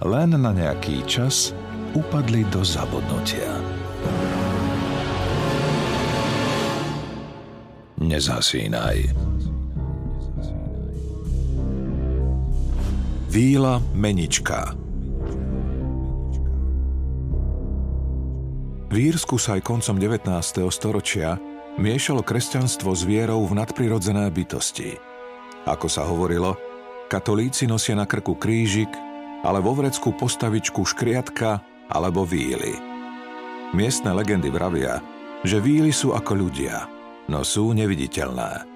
len na nejaký čas upadli do zabudnutia. Nezasínaj. Víla Menička V Írsku sa aj koncom 19. storočia miešalo kresťanstvo s vierou v nadprirodzené bytosti. Ako sa hovorilo, katolíci nosia na krku krížik, ale vo vrecku postavičku škriatka alebo víly. Miestne legendy vravia, že víly sú ako ľudia, no sú neviditeľné.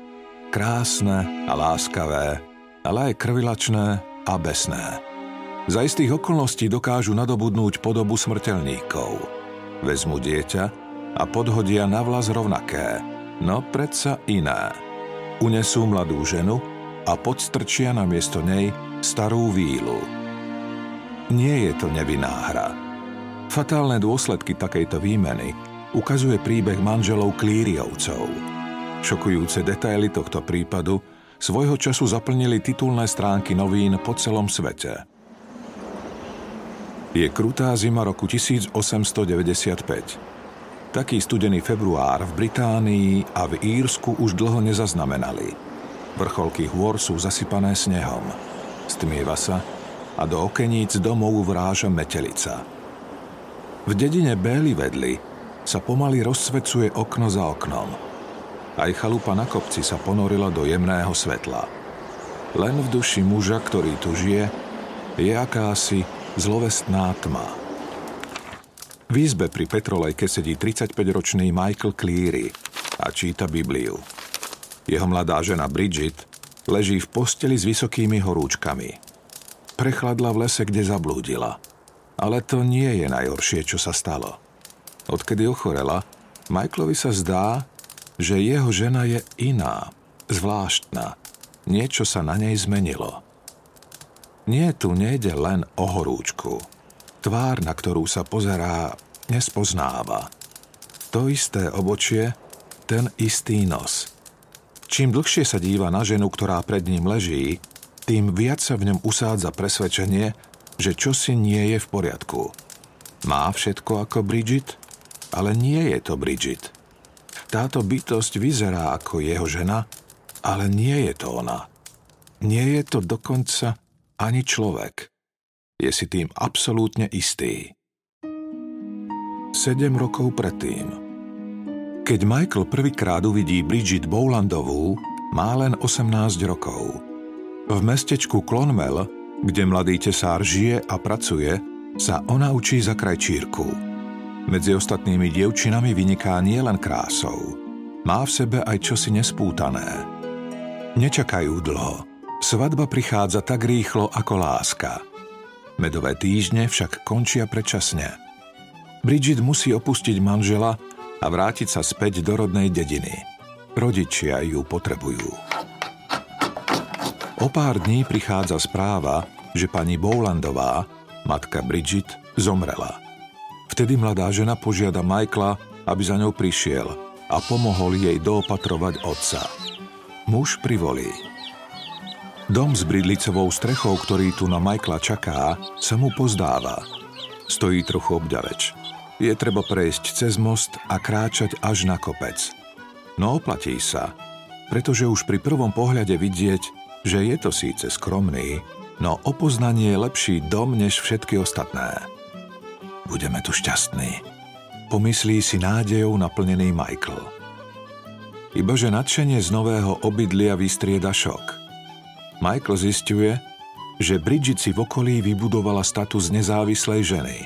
Krásne a láskavé, ale aj krvilačné a besné. Za istých okolností dokážu nadobudnúť podobu smrteľníkov. Vezmu dieťa a podhodia na vlas rovnaké, no predsa iné. Unesú mladú ženu a podstrčia na miesto nej starú vílu nie je to nevinná hra. Fatálne dôsledky takejto výmeny ukazuje príbeh manželov Klíriovcov. Šokujúce detaily tohto prípadu svojho času zaplnili titulné stránky novín po celom svete. Je krutá zima roku 1895. Taký studený február v Británii a v Írsku už dlho nezaznamenali. Vrcholky hôr sú zasypané snehom. Stmieva sa a do okeníc domov vráža metelica. V dedine Béli vedli sa pomaly rozsvecuje okno za oknom. Aj chalupa na kopci sa ponorila do jemného svetla. Len v duši muža, ktorý tu žije, je akási zlovestná tma. V izbe pri Petrolejke sedí 35-ročný Michael Cleary a číta Bibliu. Jeho mladá žena Bridget leží v posteli s vysokými horúčkami – Prechladla v lese, kde zablúdila. Ale to nie je najhoršie, čo sa stalo. Odkedy ochorela, Michaelovi sa zdá, že jeho žena je iná, zvláštna. Niečo sa na nej zmenilo. Nie tu nejde len o horúčku. Tvár, na ktorú sa pozerá, nespoznáva. To isté obočie, ten istý nos. Čím dlhšie sa díva na ženu, ktorá pred ním leží, tým viac sa v ňom usádza presvedčenie, že čosi nie je v poriadku. Má všetko ako Bridget, ale nie je to Bridget. Táto bytosť vyzerá ako jeho žena, ale nie je to ona. Nie je to dokonca ani človek. Je si tým absolútne istý. Sedem rokov predtým. Keď Michael prvýkrát uvidí Bridget Bowlandovú, má len 18 rokov – v mestečku Clonmel, kde mladý tesár žije a pracuje, sa ona učí za krajčírku. Medzi ostatnými dievčinami vyniká nielen krásou. Má v sebe aj čosi nespútané. Nečakajú dlho. Svadba prichádza tak rýchlo ako láska. Medové týždne však končia predčasne. Bridget musí opustiť manžela a vrátiť sa späť do rodnej dediny. Rodičia ju potrebujú. O pár dní prichádza správa, že pani Bowlandová, matka Bridget, zomrela. Vtedy mladá žena požiada Michaela, aby za ňou prišiel a pomohol jej doopatrovať otca. Muž privolí. Dom s bridlicovou strechou, ktorý tu na Michaela čaká, sa mu pozdáva. Stojí trochu obďaleč. Je treba prejsť cez most a kráčať až na kopec. No oplatí sa, pretože už pri prvom pohľade vidieť, že je to síce skromný, no o poznanie je lepší dom než všetky ostatné. Budeme tu šťastní, pomyslí si nádejou naplnený Michael. Ibaže nadšenie z nového obydlia vystrieda šok. Michael zistuje, že Bridget si v okolí vybudovala status nezávislej ženy.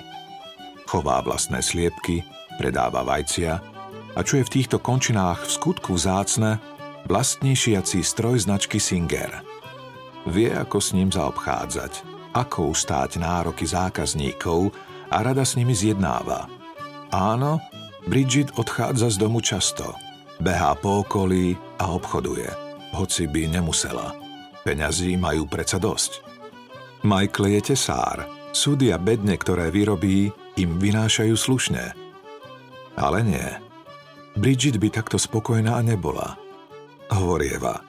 Chová vlastné sliepky, predáva vajcia a čo je v týchto končinách v skutku vzácne, vlastní šiaci stroj značky Singer – vie, ako s ním zaobchádzať ako ustáť nároky zákazníkov a rada s nimi zjednáva. Áno, Bridget odchádza z domu často. Behá po okolí a obchoduje, hoci by nemusela. Peňazí majú predsa dosť. Michael je tesár. Súdy a bedne, ktoré vyrobí, im vynášajú slušne. Ale nie. Bridget by takto spokojná nebola. Hovorieva.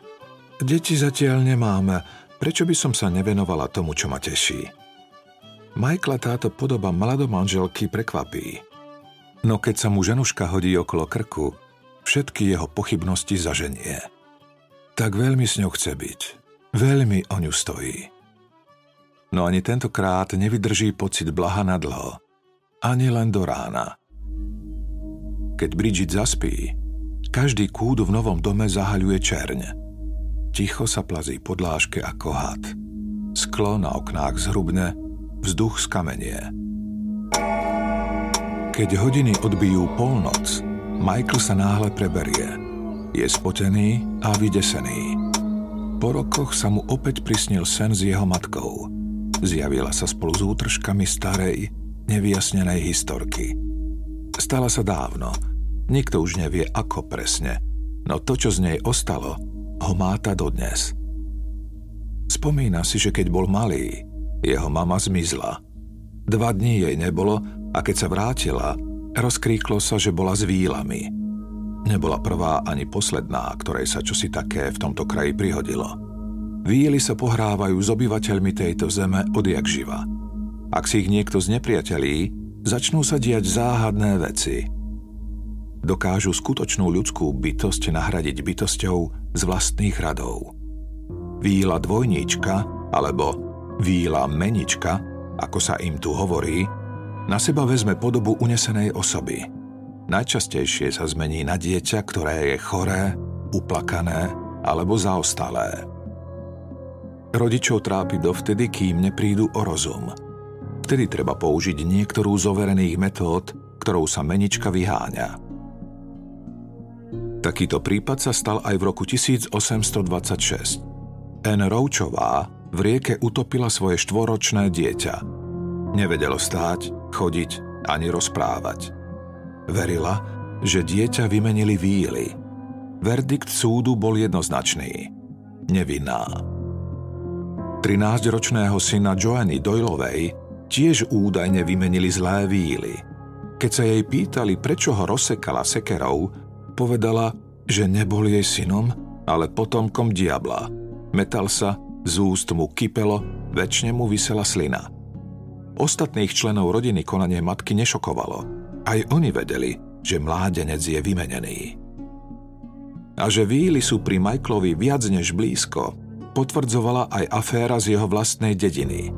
Deti zatiaľ nemáme, prečo by som sa nevenovala tomu, čo ma teší? Michaela táto podoba mladomanželky prekvapí. No keď sa mu ženuška hodí okolo krku, všetky jeho pochybnosti zaženie. Tak veľmi s ňou chce byť. Veľmi o ňu stojí. No ani tentokrát nevydrží pocit blaha na dlho. Ani len do rána. Keď Bridget zaspí, každý kúd v novom dome zahaľuje čerň. Ticho sa plazí podlážke ako had. Sklo na oknách zhrubne, vzduch skamenie. Keď hodiny odbijú polnoc, Michael sa náhle preberie. Je spotený a vydesený. Po rokoch sa mu opäť prisnil sen s jeho matkou. Zjavila sa spolu s útržkami starej, nevyjasnenej historky. Stala sa dávno, nikto už nevie ako presne, no to, čo z nej ostalo, ho máta dodnes. Spomína si, že keď bol malý, jeho mama zmizla. Dva dní jej nebolo a keď sa vrátila, rozkríklo sa, že bola s výlami. Nebola prvá ani posledná, ktorej sa čosi také v tomto kraji prihodilo. Víly sa pohrávajú s obyvateľmi tejto zeme odjak živa. Ak si ich niekto znepriatelí, začnú sa diať záhadné veci. Dokážu skutočnú ľudskú bytosť nahradiť bytosťou z vlastných radov. Víla dvojníčka alebo víla menička, ako sa im tu hovorí, na seba vezme podobu unesenej osoby. Najčastejšie sa zmení na dieťa, ktoré je choré, uplakané alebo zaostalé. Rodičov trápi dovtedy, kým neprídu o rozum. Vtedy treba použiť niektorú z overených metód, ktorou sa menička vyháňa. Takýto prípad sa stal aj v roku 1826. N. Roučová v rieke utopila svoje štvoročné dieťa – Nevedelo stáť, chodiť ani rozprávať. Verila, že dieťa vymenili víly. Verdikt súdu bol jednoznačný. Nevinná. 13-ročného syna Joanny Doylovej tiež údajne vymenili zlé víly. Keď sa jej pýtali, prečo ho rozsekala sekerou, povedala, že nebol jej synom, ale potomkom diabla. Metal sa, z úst mu kypelo, väčšine mu vysela slina – Ostatných členov rodiny konanie matky nešokovalo. Aj oni vedeli, že mládenec je vymenený. A že víly sú pri Michaelovi viac než blízko, potvrdzovala aj aféra z jeho vlastnej dediny.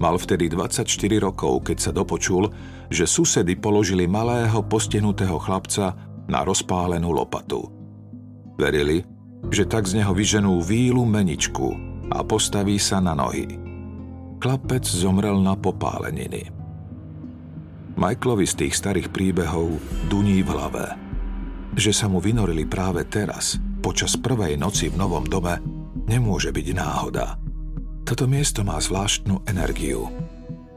Mal vtedy 24 rokov, keď sa dopočul, že susedy položili malého postihnutého chlapca na rozpálenú lopatu. Verili, že tak z neho vyženú vílu meničku a postaví sa na nohy. Klapec zomrel na popáleniny. Michaelovi z tých starých príbehov duní v hlave. Že sa mu vynorili práve teraz, počas prvej noci v novom dome, nemôže byť náhoda. Toto miesto má zvláštnu energiu.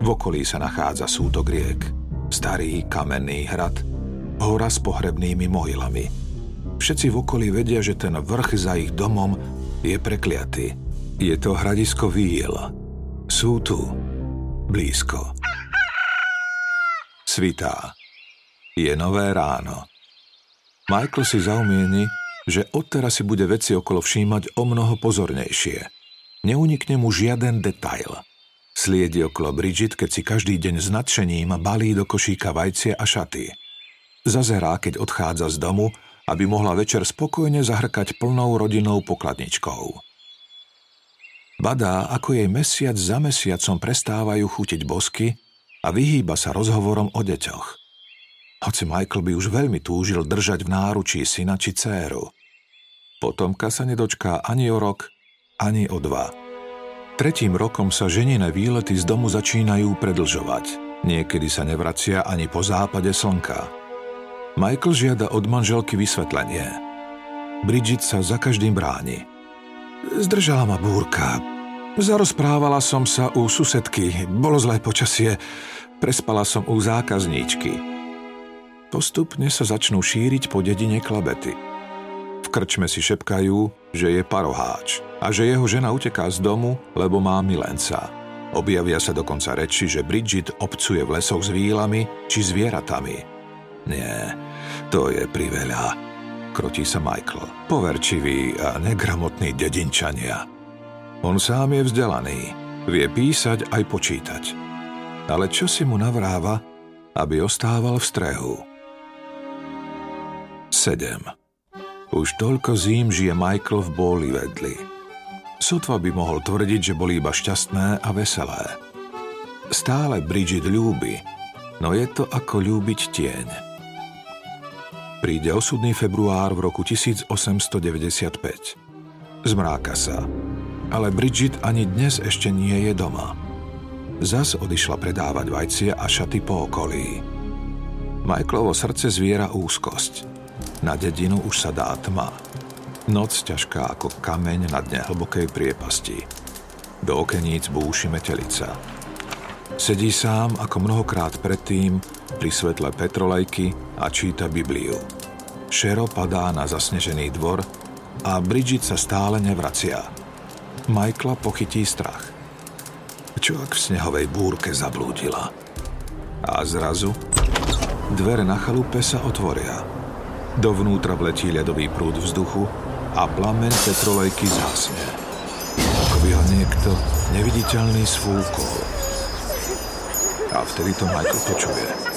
V okolí sa nachádza sútok riek, starý kamenný hrad, hora s pohrebnými mohylami. Všetci v okolí vedia, že ten vrch za ich domom je prekliatý. Je to hradisko Víl, sú tu, blízko. Svitá. Je nové ráno. Michael si zaumieni, že odteraz si bude veci okolo všímať o mnoho pozornejšie. Neunikne mu žiaden detail. Sliedi okolo Bridget, keď si každý deň s nadšením balí do košíka vajcie a šaty. Zazerá, keď odchádza z domu, aby mohla večer spokojne zahrkať plnou rodinou pokladničkou. Badá, ako jej mesiac za mesiacom prestávajú chutiť bosky a vyhýba sa rozhovorom o deťoch. Hoci Michael by už veľmi túžil držať v náručí syna či céru. Potomka sa nedočká ani o rok, ani o dva. Tretím rokom sa ženine výlety z domu začínajú predlžovať. Niekedy sa nevracia ani po západe slnka. Michael žiada od manželky vysvetlenie. Bridget sa za každým bráni. Zdržala ma búrka, Zarozprávala som sa u susedky, bolo zlé počasie, prespala som u zákazníčky. Postupne sa začnú šíriť po dedine klabety. V krčme si šepkajú, že je paroháč a že jeho žena uteká z domu, lebo má milenca. Objavia sa dokonca reči, že Bridget obcuje v lesoch s vílami či zvieratami. Nie, to je priveľa. Krotí sa Michael, poverčivý a negramotný dedinčania. On sám je vzdelaný, vie písať aj počítať. Ale čo si mu navráva, aby ostával v strehu? 7. Už toľko zím žije Michael v bóli vedli. Sotva by mohol tvrdiť, že boli iba šťastné a veselé. Stále Bridget ľúbi, no je to ako ľúbiť tieň. Príde osudný február v roku 1895. Zmráka sa ale Bridget ani dnes ešte nie je doma. Zas odišla predávať vajcie a šaty po okolí. Michaelovo srdce zviera úzkosť. Na dedinu už sa dá tma. Noc ťažká ako kameň na dne hlbokej priepasti. Do okeníc búši metelica. Sedí sám ako mnohokrát predtým pri svetle petrolejky a číta Bibliu. Šero padá na zasnežený dvor a Bridget sa stále nevracia. Michaela pochytí strach. Čo ak v snehovej búrke zablúdila? A zrazu dvere na chalupe sa otvoria. Dovnútra vletí ľadový prúd vzduchu a plamen petrolejky zhasne. Ako by ho niekto neviditeľný sfúkol. A vtedy to Michael počuje.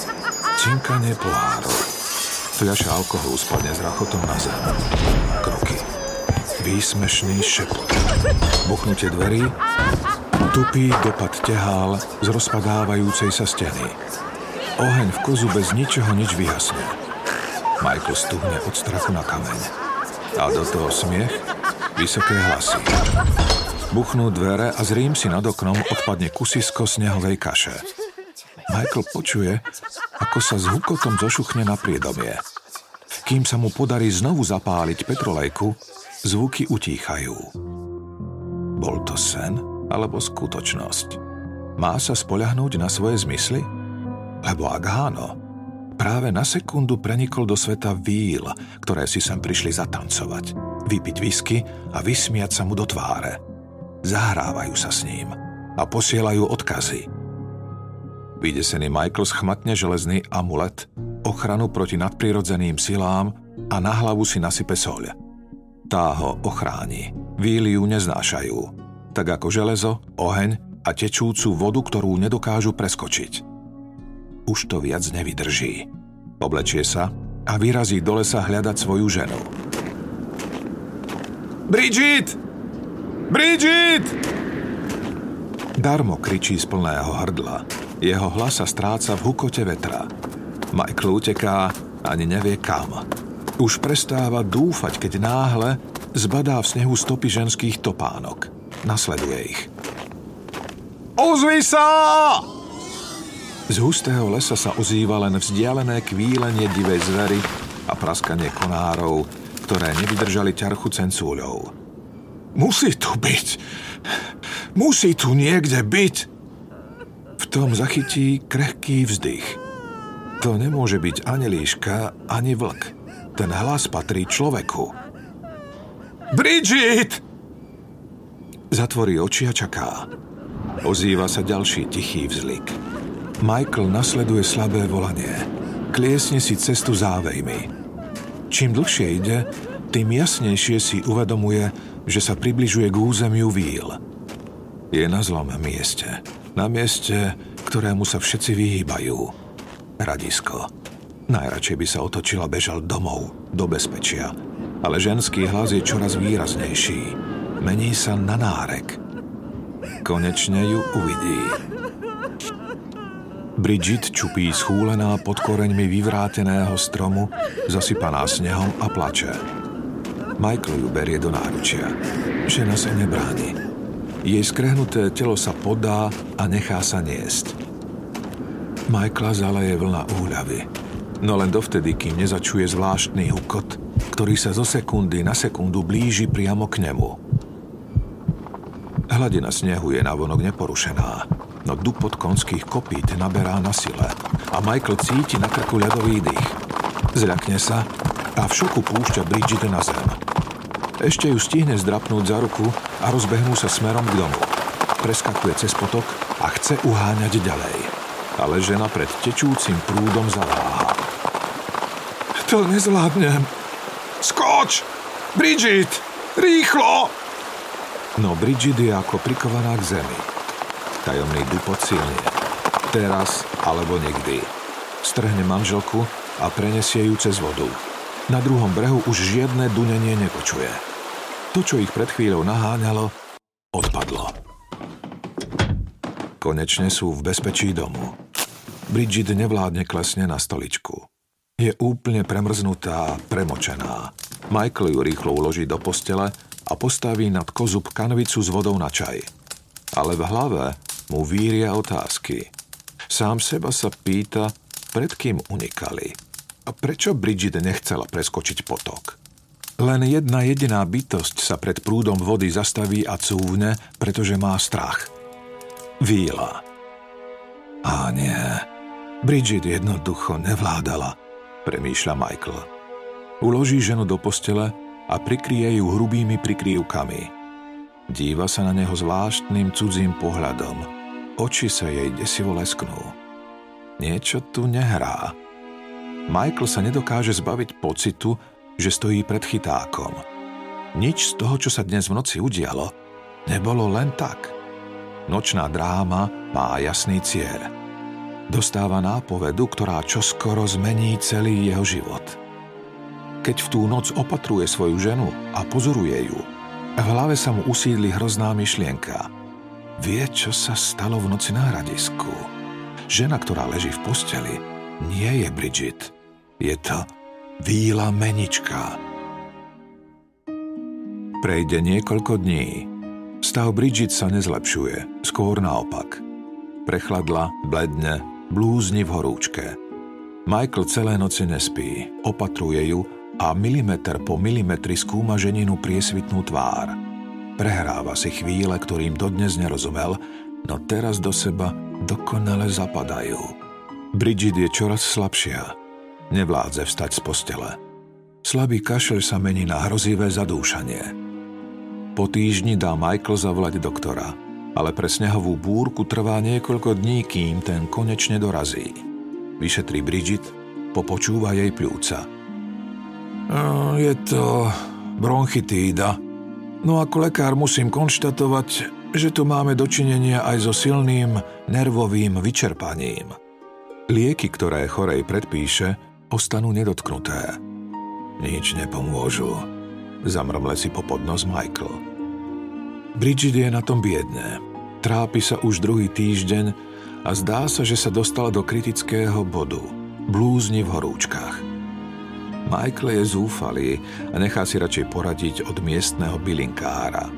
Cinkanie pohárov. Fľaša alkoholu spadne s rachotom na zem. Kroky výsmešný šepot. Buchnutie dverí, tupý dopad tehál z rozpadávajúcej sa steny. Oheň v kozu bez ničoho nič vyhasne. Michael stuhne od strachu na kameň. A do toho smiech, vysoké hlasy. Buchnú dvere a z rým si nad oknom odpadne kusisko snehovej kaše. Michael počuje, ako sa s hukotom zošuchne na priedomie. Kým sa mu podarí znovu zapáliť petrolejku, Zvuky utíchajú. Bol to sen alebo skutočnosť? Má sa spoľahnúť na svoje zmysly? Lebo ak áno, práve na sekundu prenikol do sveta víl, ktoré si sem prišli zatancovať, vypiť whisky a vysmiať sa mu do tváre. Zahrávajú sa s ním a posielajú odkazy. Vydesený Michael schmatne železný amulet, ochranu proti nadprirodzeným silám a na hlavu si nasype soľ. Tá ho ochráni. Víly ju neznášajú. Tak ako železo, oheň a tečúcu vodu, ktorú nedokážu preskočiť. Už to viac nevydrží. Oblečie sa a vyrazí do lesa hľadať svoju ženu. Bridget! Bridget! Darmo kričí z plného hrdla. Jeho hlas sa stráca v hukote vetra. Michael uteká, ani nevie kam. Už prestáva dúfať, keď náhle zbadá v snehu stopy ženských topánok. Nasleduje ich. Ozvi sa! Z hustého lesa sa ozýva len vzdialené kvílenie divej zvery a praskanie konárov, ktoré nevydržali ťarchu cencúľov. Musí tu byť! Musí tu niekde byť! Tom zachytí krehký vzdych. To nemôže byť ani líška, ani vlk. Ten hlas patrí človeku. Bridget! Zatvorí oči a čaká. Ozýva sa ďalší tichý vzlik. Michael nasleduje slabé volanie. Kliesne si cestu závejmi. Čím dlhšie ide, tým jasnejšie si uvedomuje, že sa približuje k územiu víl. Je na zlom mieste. Na mieste, ktorému sa všetci vyhýbajú. Radisko. Najradšej by sa otočil a bežal domov, do bezpečia. Ale ženský hlas je čoraz výraznejší. Mení sa na nárek. Konečne ju uvidí. Bridget čupí schúlená pod koreňmi vyvráteného stromu, zasypaná snehom a plače. Michael ju berie do náručia. Žena sa nebráni. Jej skrehnuté telo sa podá a nechá sa niesť. Michaela zaleje vlna úľavy no len dovtedy, kým nezačuje zvláštny hukot, ktorý sa zo sekundy na sekundu blíži priamo k nemu. Hladina snehu je navonok neporušená, no dupot konských kopít naberá na sile a Michael cíti na krku ľadový dých. Zľakne sa a v šoku púšťa Bridget na zem. Ešte ju stihne zdrapnúť za ruku a rozbehnú sa smerom k domu. Preskakuje cez potok a chce uháňať ďalej. Ale žena pred tečúcim prúdom zaváha. To nezvládnem. Skoč! Bridget! Rýchlo! No Bridget je ako prikovaná k zemi. Tajomný dupot silne. Teraz alebo nikdy. Strhne manželku a prenesie ju cez vodu. Na druhom brehu už žiadne dunenie nepočuje. To, čo ich pred chvíľou naháňalo, odpadlo. Konečne sú v bezpečí domu. Bridget nevládne klesne na stoličku. Je úplne premrznutá, premočená. Michael ju rýchlo uloží do postele a postaví nad kozub kanvicu s vodou na čaj. Ale v hlave mu víria otázky. Sám seba sa pýta, pred kým unikali. A prečo Bridget nechcela preskočiť potok? Len jedna jediná bytosť sa pred prúdom vody zastaví a cúvne, pretože má strach. Víla. A nie, Bridget jednoducho nevládala, premýšľa Michael. Uloží ženu do postele a prikrie ju hrubými prikrývkami. Díva sa na neho zvláštnym cudzím pohľadom. Oči sa jej desivo lesknú. Niečo tu nehrá. Michael sa nedokáže zbaviť pocitu, že stojí pred chytákom. Nič z toho, čo sa dnes v noci udialo, nebolo len tak. Nočná dráma má jasný cieľ. Dostáva nápovedu, ktorá čoskoro zmení celý jeho život – keď v tú noc opatruje svoju ženu a pozoruje ju, v hlave sa mu usídli hrozná myšlienka. Vie, čo sa stalo v noci na hradisku. Žena, ktorá leží v posteli, nie je Bridget. Je to Víla Menička. Prejde niekoľko dní. Stav Bridget sa nezlepšuje, skôr naopak. Prechladla, bledne, blúzni v horúčke. Michael celé noci nespí, opatruje ju a milimeter po milimetri skúma ženinu priesvitnú tvár. Prehráva si chvíle, ktorým dodnes nerozumel, no teraz do seba dokonale zapadajú. Bridget je čoraz slabšia. Nevládze vstať z postele. Slabý kašel sa mení na hrozivé zadúšanie. Po týždni dá Michael zavolať doktora, ale pre snehovú búrku trvá niekoľko dní, kým ten konečne dorazí. Vyšetrí Bridget, popočúva jej pľúca – je to bronchitída. No ako lekár musím konštatovať, že tu máme dočinenia aj so silným nervovým vyčerpaním. Lieky, ktoré chorej predpíše, ostanú nedotknuté. Nič nepomôžu, zamrmle si po podnos Michael. Bridget je na tom biedne. Trápi sa už druhý týždeň a zdá sa, že sa dostala do kritického bodu. Blúzni v horúčkach. Michael je zúfalý a nechá si radšej poradiť od miestneho bylinkára.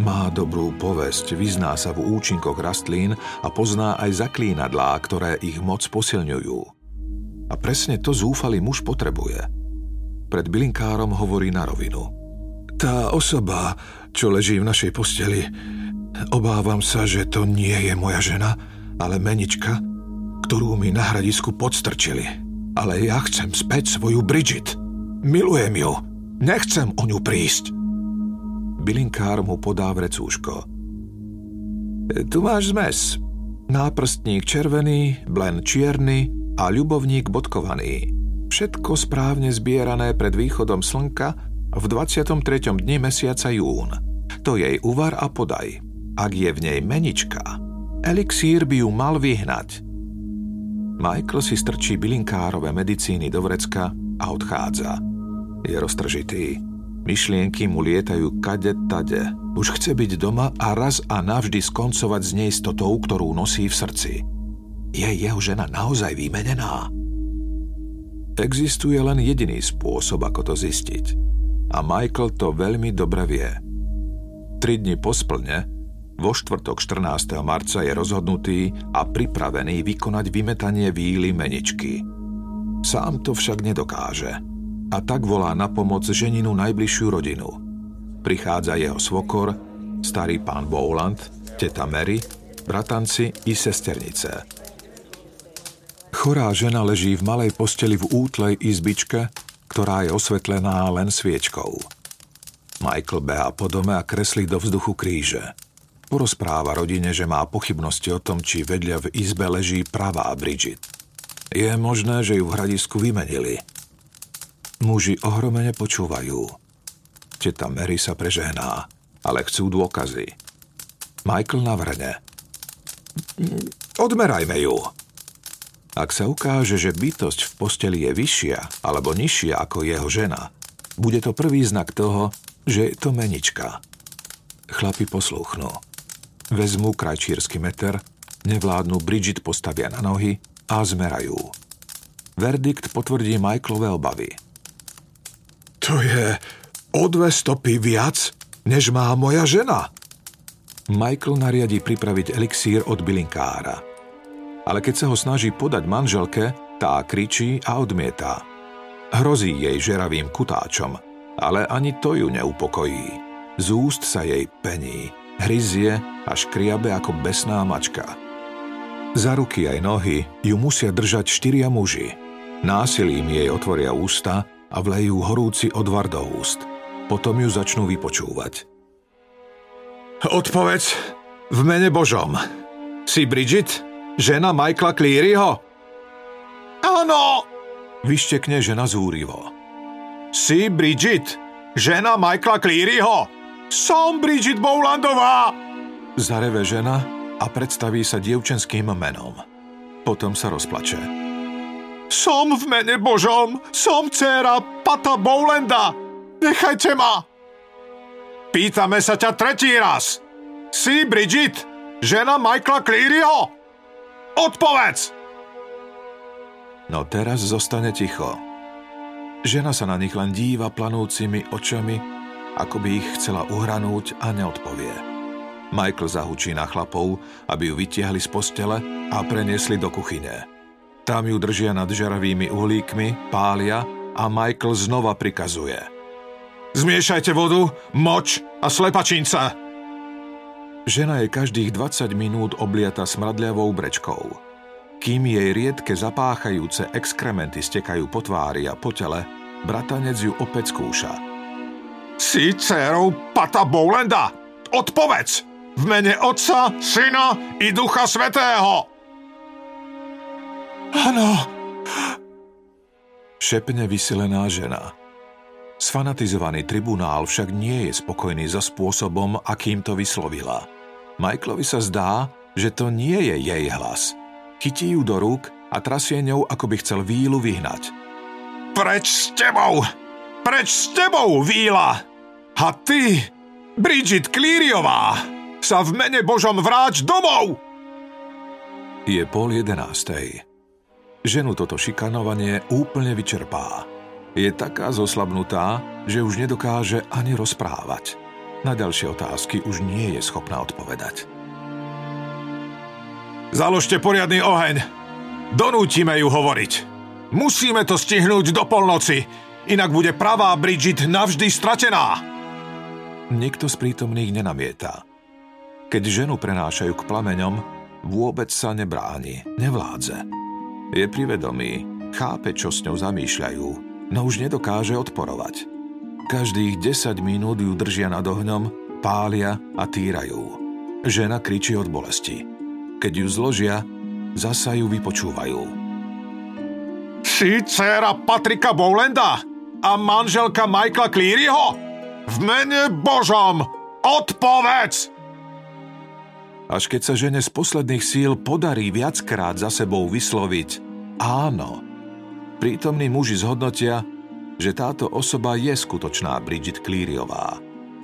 Má dobrú povesť, vyzná sa v účinkoch rastlín a pozná aj zaklínadlá, ktoré ich moc posilňujú. A presne to zúfalý muž potrebuje. Pred bylinkárom hovorí na rovinu. Tá osoba, čo leží v našej posteli, obávam sa, že to nie je moja žena, ale menička, ktorú mi na hradisku podstrčili ale ja chcem späť svoju Bridget. Milujem ju. Nechcem o ňu prísť. Bylinkár mu podá vrecúško. Tu máš zmes. Náprstník červený, blen čierny a ľubovník bodkovaný. Všetko správne zbierané pred východom slnka v 23. dni mesiaca jún. To jej uvar a podaj. Ak je v nej menička, elixír by ju mal vyhnať – Michael si strčí bylinkárové medicíny do vrecka a odchádza. Je roztržitý. Myšlienky mu lietajú kade tade. Už chce byť doma a raz a navždy skoncovať s neistotou, ktorú nosí v srdci. Je jeho žena naozaj vymenená? Existuje len jediný spôsob, ako to zistiť. A Michael to veľmi dobre vie. Tri dni po splne vo štvrtok 14. marca je rozhodnutý a pripravený vykonať vymetanie víly meničky. Sám to však nedokáže a tak volá na pomoc ženinu najbližšiu rodinu. Prichádza jeho svokor starý pán Bowland, teta Mary, bratanci i sesternice. Chorá žena leží v malej posteli v útlej izbičke, ktorá je osvetlená len sviečkou. Michael beha po dome a kreslí do vzduchu kríže. Porozpráva rodine, že má pochybnosti o tom, či vedľa v izbe leží pravá Bridget. Je možné, že ju v hradisku vymenili. Muži ohromene počúvajú. Teta Mary sa prežehná, ale chcú dôkazy. Michael navrhne. Odmerajme ju. Ak sa ukáže, že bytosť v posteli je vyššia alebo nižšia ako jeho žena, bude to prvý znak toho, že je to menička. Chlapi poslúchnú. Vezmú krajčírsky meter, nevládnu Bridget postavia na nohy a zmerajú. Verdikt potvrdí Michaelové obavy. To je o dve stopy viac, než má moja žena. Michael nariadí pripraviť elixír od bylinkára – ale keď sa ho snaží podať manželke, tá kričí a odmieta. Hrozí jej žeravým kutáčom, ale ani to ju neupokojí. Z úst sa jej pení, hryzie a škriabe ako besná mačka. Za ruky aj nohy ju musia držať štyria muži. Násilím jej otvoria ústa a vlejú horúci odvar do úst. Potom ju začnú vypočúvať. Odpovedz v mene Božom. Si Bridget? Žena Michaela Clearyho? Áno! Vyštekne žena zúrivo. Si Bridget, žena Michaela Clearyho? Som Bridget Bowlandová! Zareve žena a predstaví sa dievčenským menom. Potom sa rozplače. Som v mene Božom, som dcéra Pata Bowlanda. Nechajte ma! Pýtame sa ťa tretí raz. Si Bridget, žena Michaela Clearyho? Odpovedz! No teraz zostane ticho. Žena sa na nich len díva planúcimi očami, ako by ich chcela uhranúť a neodpovie. Michael zahučí na chlapov, aby ju vytiahli z postele a preniesli do kuchyne. Tam ju držia nad žaravými uhlíkmi, pália a Michael znova prikazuje. Zmiešajte vodu, moč a slepačinca! Žena je každých 20 minút obliata smradľavou brečkou. Kým jej riedke zapáchajúce exkrementy stekajú po tvári a po tele, bratanec ju opäť skúša. Si dcerou Pata Bowlanda! Odpovedz! V mene Otca, Syna i Ducha Svetého! Áno! Šepne vysilená žena. Sfanatizovaný tribunál však nie je spokojný so spôsobom, akým to vyslovila. Michaelovi sa zdá, že to nie je jej hlas. Chytí ju do rúk a trasie ňou, ako by chcel vílu vyhnať. Preč s tebou! Preč s tebou, víla! A ty, Bridget Klíriová, sa v mene Božom vráť domov! Je pol jedenástej. Ženu toto šikanovanie úplne vyčerpá. Je taká zoslabnutá, že už nedokáže ani rozprávať. Na ďalšie otázky už nie je schopná odpovedať. Založte poriadny oheň! Donútime ju hovoriť! Musíme to stihnúť do polnoci, inak bude pravá Bridget navždy stratená! Nikto z prítomných nenamieta. Keď ženu prenášajú k plameňom, vôbec sa nebráni, nevládze. Je privedomý, chápe, čo s ňou zamýšľajú, no už nedokáže odporovať. Každých 10 minút ju držia nad ohňom, pália a týrajú. Žena kričí od bolesti. Keď ju zložia, zasa ju vypočúvajú. Si dcera Patrika Bowlanda a manželka Michaela Clearyho? V mene Božom, odpovedz! Až keď sa žene z posledných síl podarí viackrát za sebou vysloviť áno, Prítomní muži zhodnotia, že táto osoba je skutočná Bridget Clearyová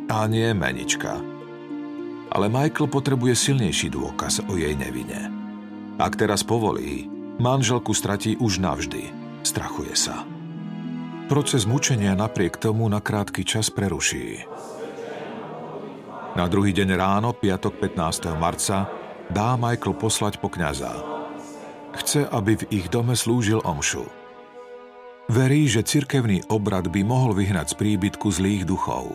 a nie menička. Ale Michael potrebuje silnejší dôkaz o jej nevine. Ak teraz povolí, manželku stratí už navždy. Strachuje sa. Proces mučenia napriek tomu na krátky čas preruší. Na druhý deň ráno, piatok 15. marca, dá Michael poslať po kňaza. Chce, aby v ich dome slúžil omšu. Verí, že cirkevný obrad by mohol vyhnať z príbytku zlých duchov.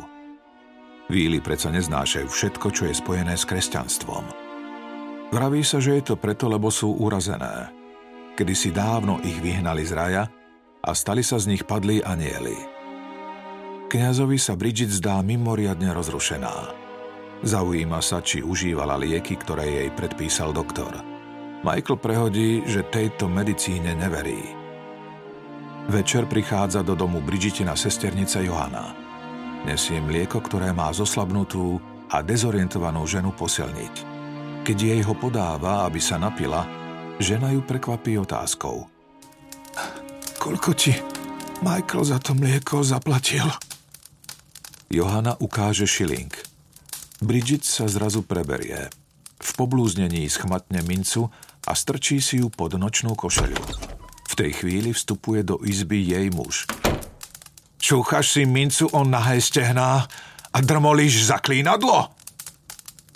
Víly predsa neznášajú všetko, čo je spojené s kresťanstvom. Vraví sa, že je to preto, lebo sú urazené. Kedy si dávno ich vyhnali z raja a stali sa z nich padlí anieli. Kňazovi sa Bridget zdá mimoriadne rozrušená. Zaujíma sa, či užívala lieky, ktoré jej predpísal doktor. Michael prehodí, že tejto medicíne neverí. Večer prichádza do domu Bridgetina sesternica Johana. Nesie mlieko, ktoré má zoslabnutú a dezorientovanú ženu posilniť. Keď jej ho podáva, aby sa napila, žena ju prekvapí otázkou. Koľko ti Michael za to mlieko zaplatil? Johana ukáže šiling. Bridget sa zrazu preberie. V poblúznení schmatne mincu a strčí si ju pod nočnú košeľu. Tej chvíli vstupuje do izby jej muž. Čúchaš si mincu o nahé stehná a drmolíš zaklínadlo?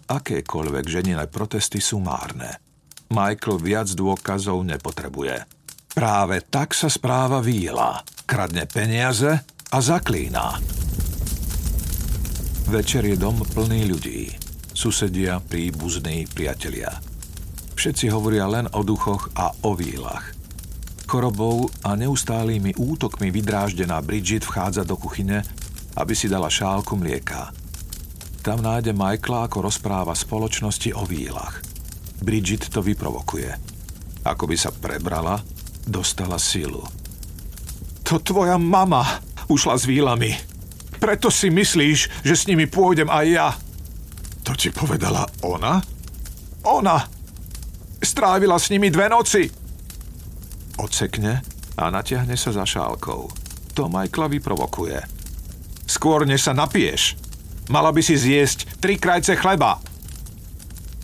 Akékoľvek ženine protesty sú márne. Michael viac dôkazov nepotrebuje. Práve tak sa správa výla. Kradne peniaze a zaklína. Večer je dom plný ľudí. Susedia, príbuzní, priatelia. Všetci hovoria len o duchoch a o výlach. Chorobou a neustálými útokmi vydráždená Bridget vchádza do kuchyne, aby si dala šálku mlieka. Tam nájde Michaela, ako rozpráva spoločnosti o výlach. Bridget to vyprovokuje. Ako by sa prebrala, dostala silu. To tvoja mama ušla s výlami, preto si myslíš, že s nimi pôjdem aj ja. To ti povedala ona? Ona! Strávila s nimi dve noci. Ocekne a natiahne sa za šálkou. To Michaela vyprovokuje. Skôr, než sa napiješ. Mala by si zjesť tri krajce chleba.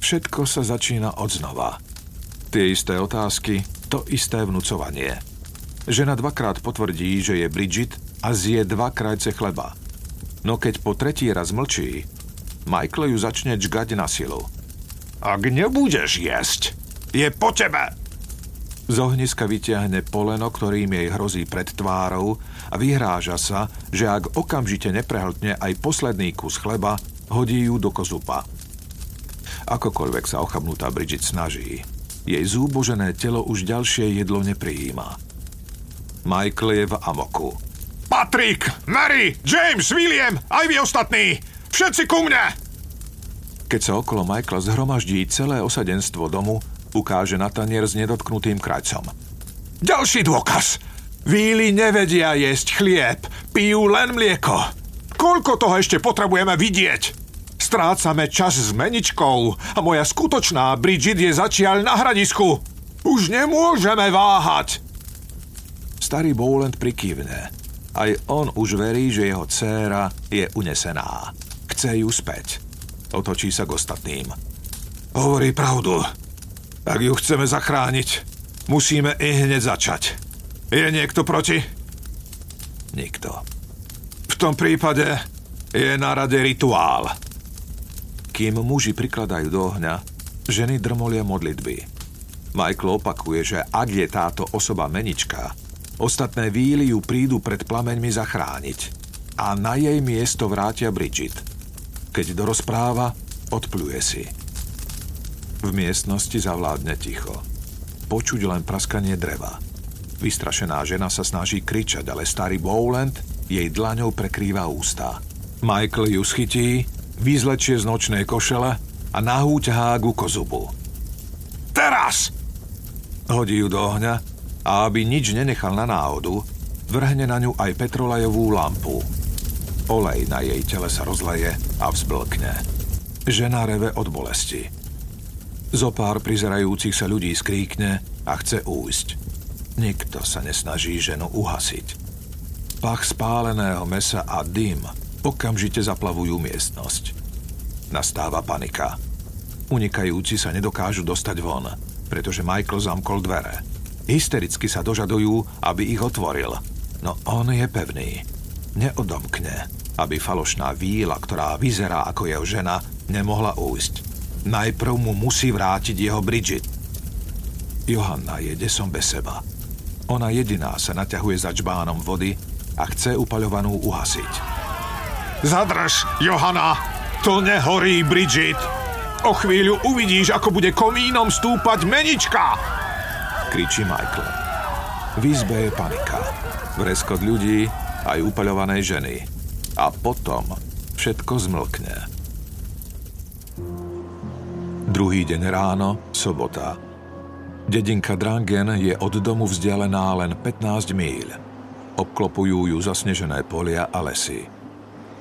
Všetko sa začína odznova. Tie isté otázky, to isté vnúcovanie. Žena dvakrát potvrdí, že je Bridget a zje dva krajce chleba. No keď po tretí raz mlčí, Michael ju začne čgať na silu. Ak nebudeš jesť, je po tebe! Z ohniska vyťahne poleno, ktorým jej hrozí pred tvárou a vyhráža sa, že ak okamžite neprehltne aj posledný kus chleba, hodí ju do kozupa. Akokoľvek sa ochabnutá Bridget snaží, jej zúbožené telo už ďalšie jedlo neprijíma. Michael je v amoku. Patrick, Mary, James, William, aj vy ostatní! Všetci ku mne! Keď sa okolo Michaela zhromaždí celé osadenstvo domu, ukáže na tanier s nedotknutým krajcom. Ďalší dôkaz! Víly nevedia jesť chlieb, pijú len mlieko. Koľko toho ešte potrebujeme vidieť? Strácame čas s meničkou a moja skutočná Bridget je začiaľ na hradisku. Už nemôžeme váhať. Starý Bowland prikývne aj on už verí, že jeho dcéra je unesená. Chce ju späť. Otočí sa k ostatným. Hovorí pravdu. Ak ju chceme zachrániť, musíme i hneď začať. Je niekto proti? Nikto. V tom prípade je na rade rituál. Kým muži prikladajú do ohňa, ženy drmolia modlitby. Michael opakuje, že ak je táto osoba menička, Ostatné víly ju prídu pred plameňmi zachrániť a na jej miesto vrátia Bridget. Keď dorozpráva, odpluje si. V miestnosti zavládne ticho. Počuť len praskanie dreva. Vystrašená žena sa snaží kričať, ale starý Bowland jej dlaňou prekrýva ústa. Michael ju schytí, vyzlečie z nočnej košele a nahú ťahá ku kozubu. Teraz! Hodí ju do ohňa a aby nič nenechal na náhodu, vrhne na ňu aj petrolajovú lampu. Olej na jej tele sa rozleje a vzblkne. Žena reve od bolesti. Zopár prizerajúcich sa ľudí skríkne a chce újsť. Nikto sa nesnaží ženu uhasiť. Pach spáleného mesa a dym okamžite zaplavujú miestnosť. Nastáva panika. Unikajúci sa nedokážu dostať von, pretože Michael zamkol dvere – Hystericky sa dožadujú, aby ich otvoril. No on je pevný. Neodomkne, aby falošná víla, ktorá vyzerá ako jeho žena, nemohla újsť. Najprv mu musí vrátiť jeho Bridget. Johanna je desom bez seba. Ona jediná sa naťahuje za čbánom vody a chce upaľovanú uhasiť. Zadrž, Johana! To nehorí, Bridget! O chvíľu uvidíš, ako bude komínom stúpať menička! Kričí Michael. V izbe je panika. Vreskot ľudí, aj upaľovanej ženy. A potom všetko zmlkne. Druhý deň ráno, sobota. Dedinka Drangen je od domu vzdialená len 15 míľ. Obklopujú ju zasnežené polia a lesy.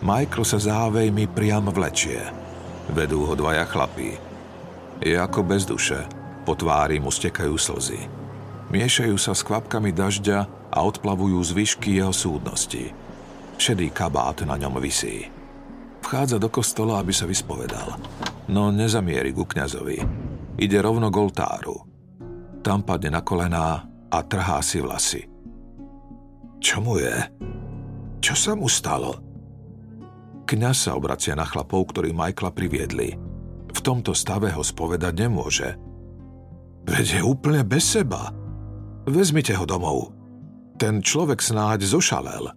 Michael sa závejmi priam vlečie. Vedú ho dvaja chlapí. Je ako bez duše. Po tvári mu stekajú slzy. Miešajú sa s kvapkami dažďa a odplavujú zvyšky jeho súdnosti. Šedý kabát na ňom visí. Vchádza do kostola, aby sa vyspovedal. No nezamieri ku kňazovi. Ide rovno k oltáru. Tam padne na kolená a trhá si vlasy. Čo mu je? Čo sa mu stalo? Kňaz sa obracia na chlapov, ktorí Michaela priviedli. V tomto stave ho spovedať nemôže. Veď je úplne bez seba. Vezmite ho domov. Ten človek snáď zošalel.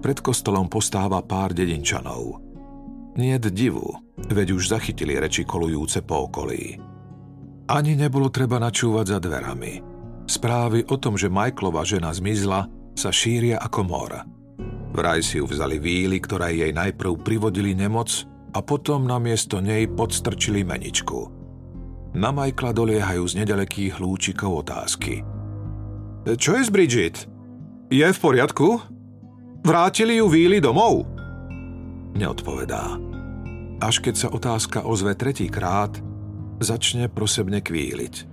Pred kostolom postáva pár dedinčanov. Nie divu, veď už zachytili reči kolujúce po okolí. Ani nebolo treba načúvať za dverami. Správy o tom, že Michaelova žena zmizla, sa šíria ako mor. Vraj si ju vzali víly, ktoré jej najprv privodili nemoc a potom na miesto nej podstrčili meničku. Na Michaela doliehajú z nedalekých lúčikov otázky. Čo je s Bridget? Je v poriadku? Vrátili ju víly domov? Neodpovedá. Až keď sa otázka ozve tretíkrát, začne prosebne kvíliť.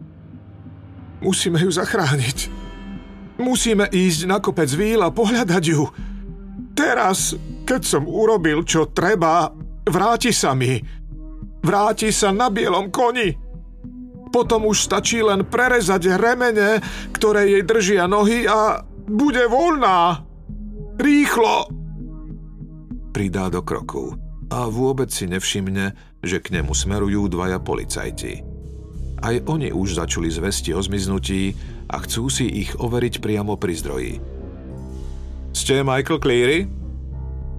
Musíme ju zachrániť. Musíme ísť na kopec víl a pohľadať ju. Teraz, keď som urobil, čo treba, vráti sa mi. Vráti sa na bielom koni. Potom už stačí len prerezať remene, ktoré jej držia nohy a bude voľná. Rýchlo! Pridá do kroku a vôbec si nevšimne, že k nemu smerujú dvaja policajti. Aj oni už začuli zvesti o zmiznutí a chcú si ich overiť priamo pri zdroji. Ste Michael Cleary?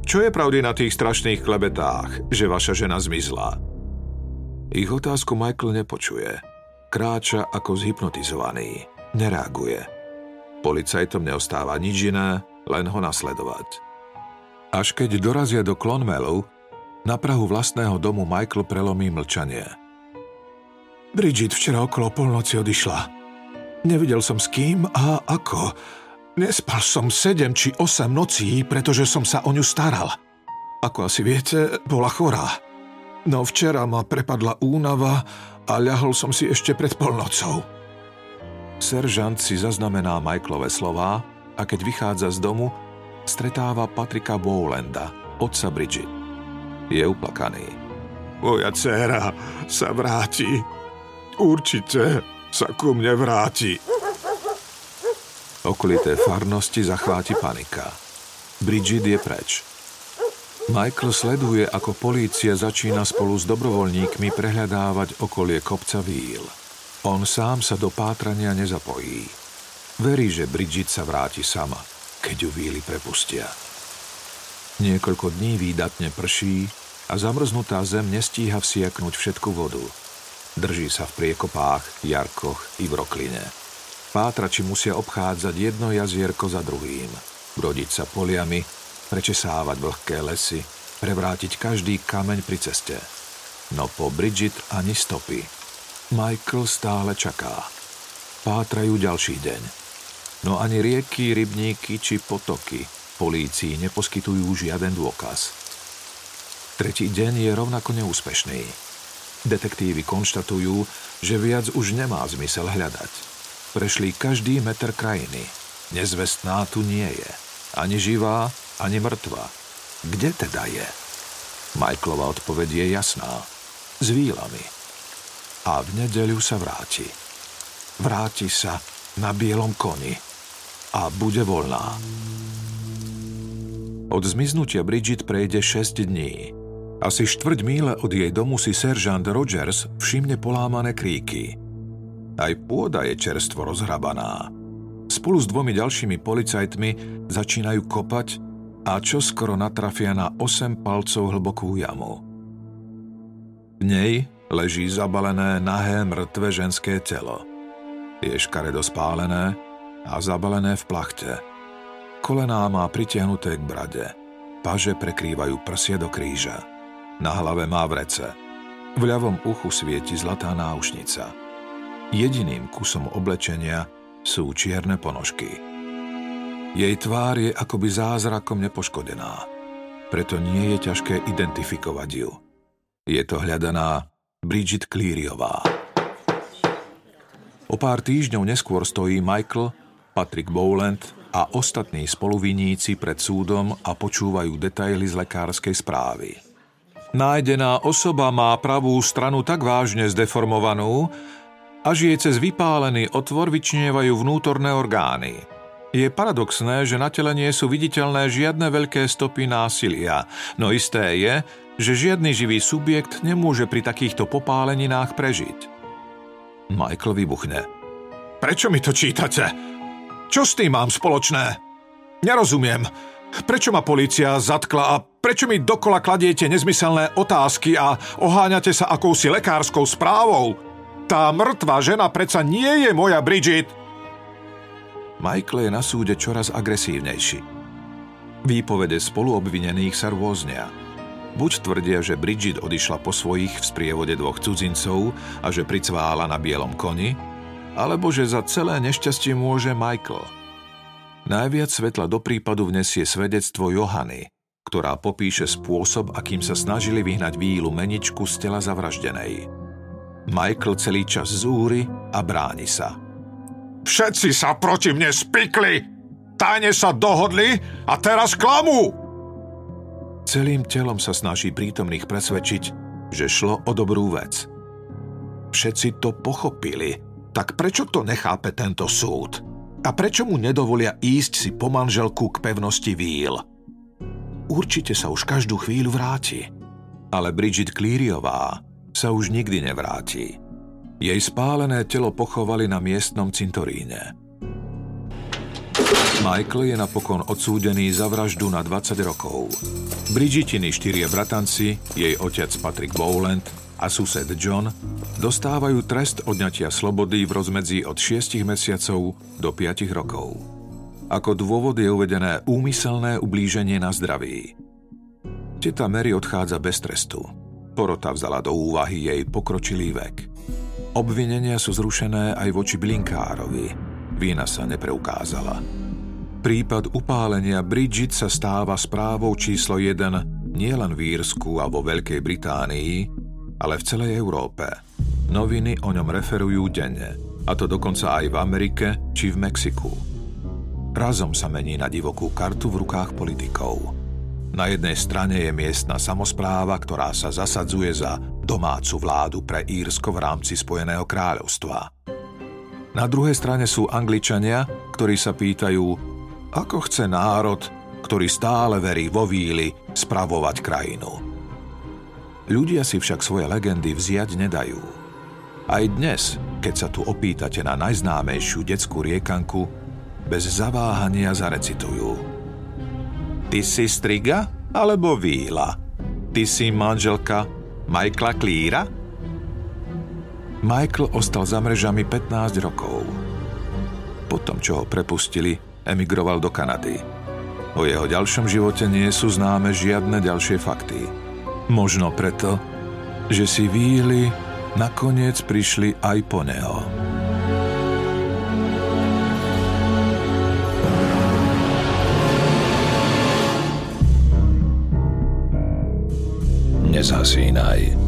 Čo je pravdy na tých strašných klebetách, že vaša žena zmizla? Ich otázku Michael nepočuje. Kráča ako zhypnotizovaný. Nereaguje. Policajtom neostáva nič iné, len ho nasledovať. Až keď dorazia do Clonmelu, na prahu vlastného domu Michael prelomí mlčanie. Bridget včera okolo polnoci odišla. Nevidel som s kým a ako. Nespal som 7 či 8 nocí, pretože som sa o ňu staral. Ako asi viete, bola chorá. No včera ma prepadla únava a ľahol som si ešte pred polnocou. Seržant si zaznamená Michaelové slová a keď vychádza z domu, stretáva Patrika Bowlanda, otca Bridget. Je uplakaný. Moja dcera sa vráti. Určite sa ku mne vráti. Okolité farnosti zachváti panika. Bridget je preč. Michael sleduje, ako polícia začína spolu s dobrovoľníkmi prehľadávať okolie kopca Víl. On sám sa do pátrania nezapojí. Verí, že Bridget sa vráti sama, keď ju Víly prepustia. Niekoľko dní výdatne prší a zamrznutá zem nestíha vsiaknúť všetku vodu. Drží sa v priekopách, jarkoch i v rokline. Pátrači musia obchádzať jedno jazierko za druhým, brodiť sa poliami, prečesávať vlhké lesy, prevrátiť každý kameň pri ceste. No po Bridget ani stopy. Michael stále čaká. Pátrajú ďalší deň. No ani rieky, rybníky či potoky polícii neposkytujú žiaden dôkaz. Tretí deň je rovnako neúspešný. Detektívy konštatujú, že viac už nemá zmysel hľadať. Prešli každý meter krajiny. Nezvestná tu nie je. Ani živá, ani mŕtva. Kde teda je? Michaelova odpoveď je jasná. S výlami. A v nedeľu sa vráti. Vráti sa na bielom koni. A bude voľná. Od zmiznutia Bridget prejde 6 dní. Asi štvrť míle od jej domu si seržant Rogers všimne polámané kríky – aj pôda je čerstvo rozhrabaná. Spolu s dvomi ďalšími policajtmi začínajú kopať a čo skoro natrafia na 8 palcov hlbokú jamu. V nej leží zabalené nahé mŕtve ženské telo. Je škaredo spálené a zabalené v plachte. Kolená má pritiahnuté k brade. Paže prekrývajú prsie do kríža. Na hlave má vrece. V ľavom uchu svieti zlatá náušnica. Jediným kusom oblečenia sú čierne ponožky. Jej tvár je akoby zázrakom nepoškodená. Preto nie je ťažké identifikovať ju. Je to hľadaná Bridget Clearyová. O pár týždňov neskôr stojí Michael, Patrick Bowland a ostatní spoluviníci pred súdom a počúvajú detaily z lekárskej správy. Nájdená osoba má pravú stranu tak vážne zdeformovanú, až jej cez vypálený otvor vyčnievajú vnútorné orgány – je paradoxné, že na tele nie sú viditeľné žiadne veľké stopy násilia, no isté je, že žiadny živý subjekt nemôže pri takýchto popáleninách prežiť. Michael vybuchne. Prečo mi to čítate? Čo s tým mám spoločné? Nerozumiem. Prečo ma policia zatkla a prečo mi dokola kladiete nezmyselné otázky a oháňate sa akousi lekárskou správou? Tá mŕtva žena predsa nie je moja Bridget. Michael je na súde čoraz agresívnejší. Výpovede spoluobvinených sa rôznia. Buď tvrdia, že Bridget odišla po svojich v sprievode dvoch cudzincov a že pricvála na bielom koni, alebo že za celé nešťastie môže Michael. Najviac svetla do prípadu vnesie svedectvo Johany, ktorá popíše spôsob, akým sa snažili vyhnať vílu meničku z tela zavraždenej. Michael celý čas zúri a bráni sa – Všetci sa proti mne spikli. Tajne sa dohodli a teraz klamú. Celým telom sa snaží prítomných presvedčiť, že šlo o dobrú vec. Všetci to pochopili, tak prečo to nechápe tento súd? A prečo mu nedovolia ísť si po manželku k pevnosti víl? Určite sa už každú chvíľu vráti. Ale Bridget Clearyová sa už nikdy nevráti. Jej spálené telo pochovali na miestnom cintoríne. Michael je napokon odsúdený za vraždu na 20 rokov. Bridgetiny štyria bratanci, jej otec Patrick Bowland a sused John dostávajú trest odňatia slobody v rozmedzi od 6 mesiacov do 5 rokov. Ako dôvod je uvedené úmyselné ublíženie na zdraví. Teta Mary odchádza bez trestu. Porota vzala do úvahy jej pokročilý vek. Obvinenia sú zrušené aj voči Blinkárovi. Vína sa nepreukázala. Prípad upálenia Bridget sa stáva správou číslo 1 nielen v Írsku a vo Veľkej Británii, ale v celej Európe. Noviny o ňom referujú denne, a to dokonca aj v Amerike či v Mexiku. Razom sa mení na divokú kartu v rukách politikov. Na jednej strane je miestna samozpráva, ktorá sa zasadzuje za domácu vládu pre Írsko v rámci Spojeného kráľovstva. Na druhej strane sú Angličania, ktorí sa pýtajú, ako chce národ, ktorý stále verí vo víly, spravovať krajinu. Ľudia si však svoje legendy vziať nedajú. Aj dnes, keď sa tu opýtate na najznámejšiu detskú riekanku, bez zaváhania zarecitujú. Ty si striga alebo víla? Ty si manželka Michaela Cleara? Michael ostal za mrežami 15 rokov. Potom, čo ho prepustili, emigroval do Kanady. O jeho ďalšom živote nie sú známe žiadne ďalšie fakty. Možno preto, že si víly nakoniec prišli aj po neho. nezhasínaj.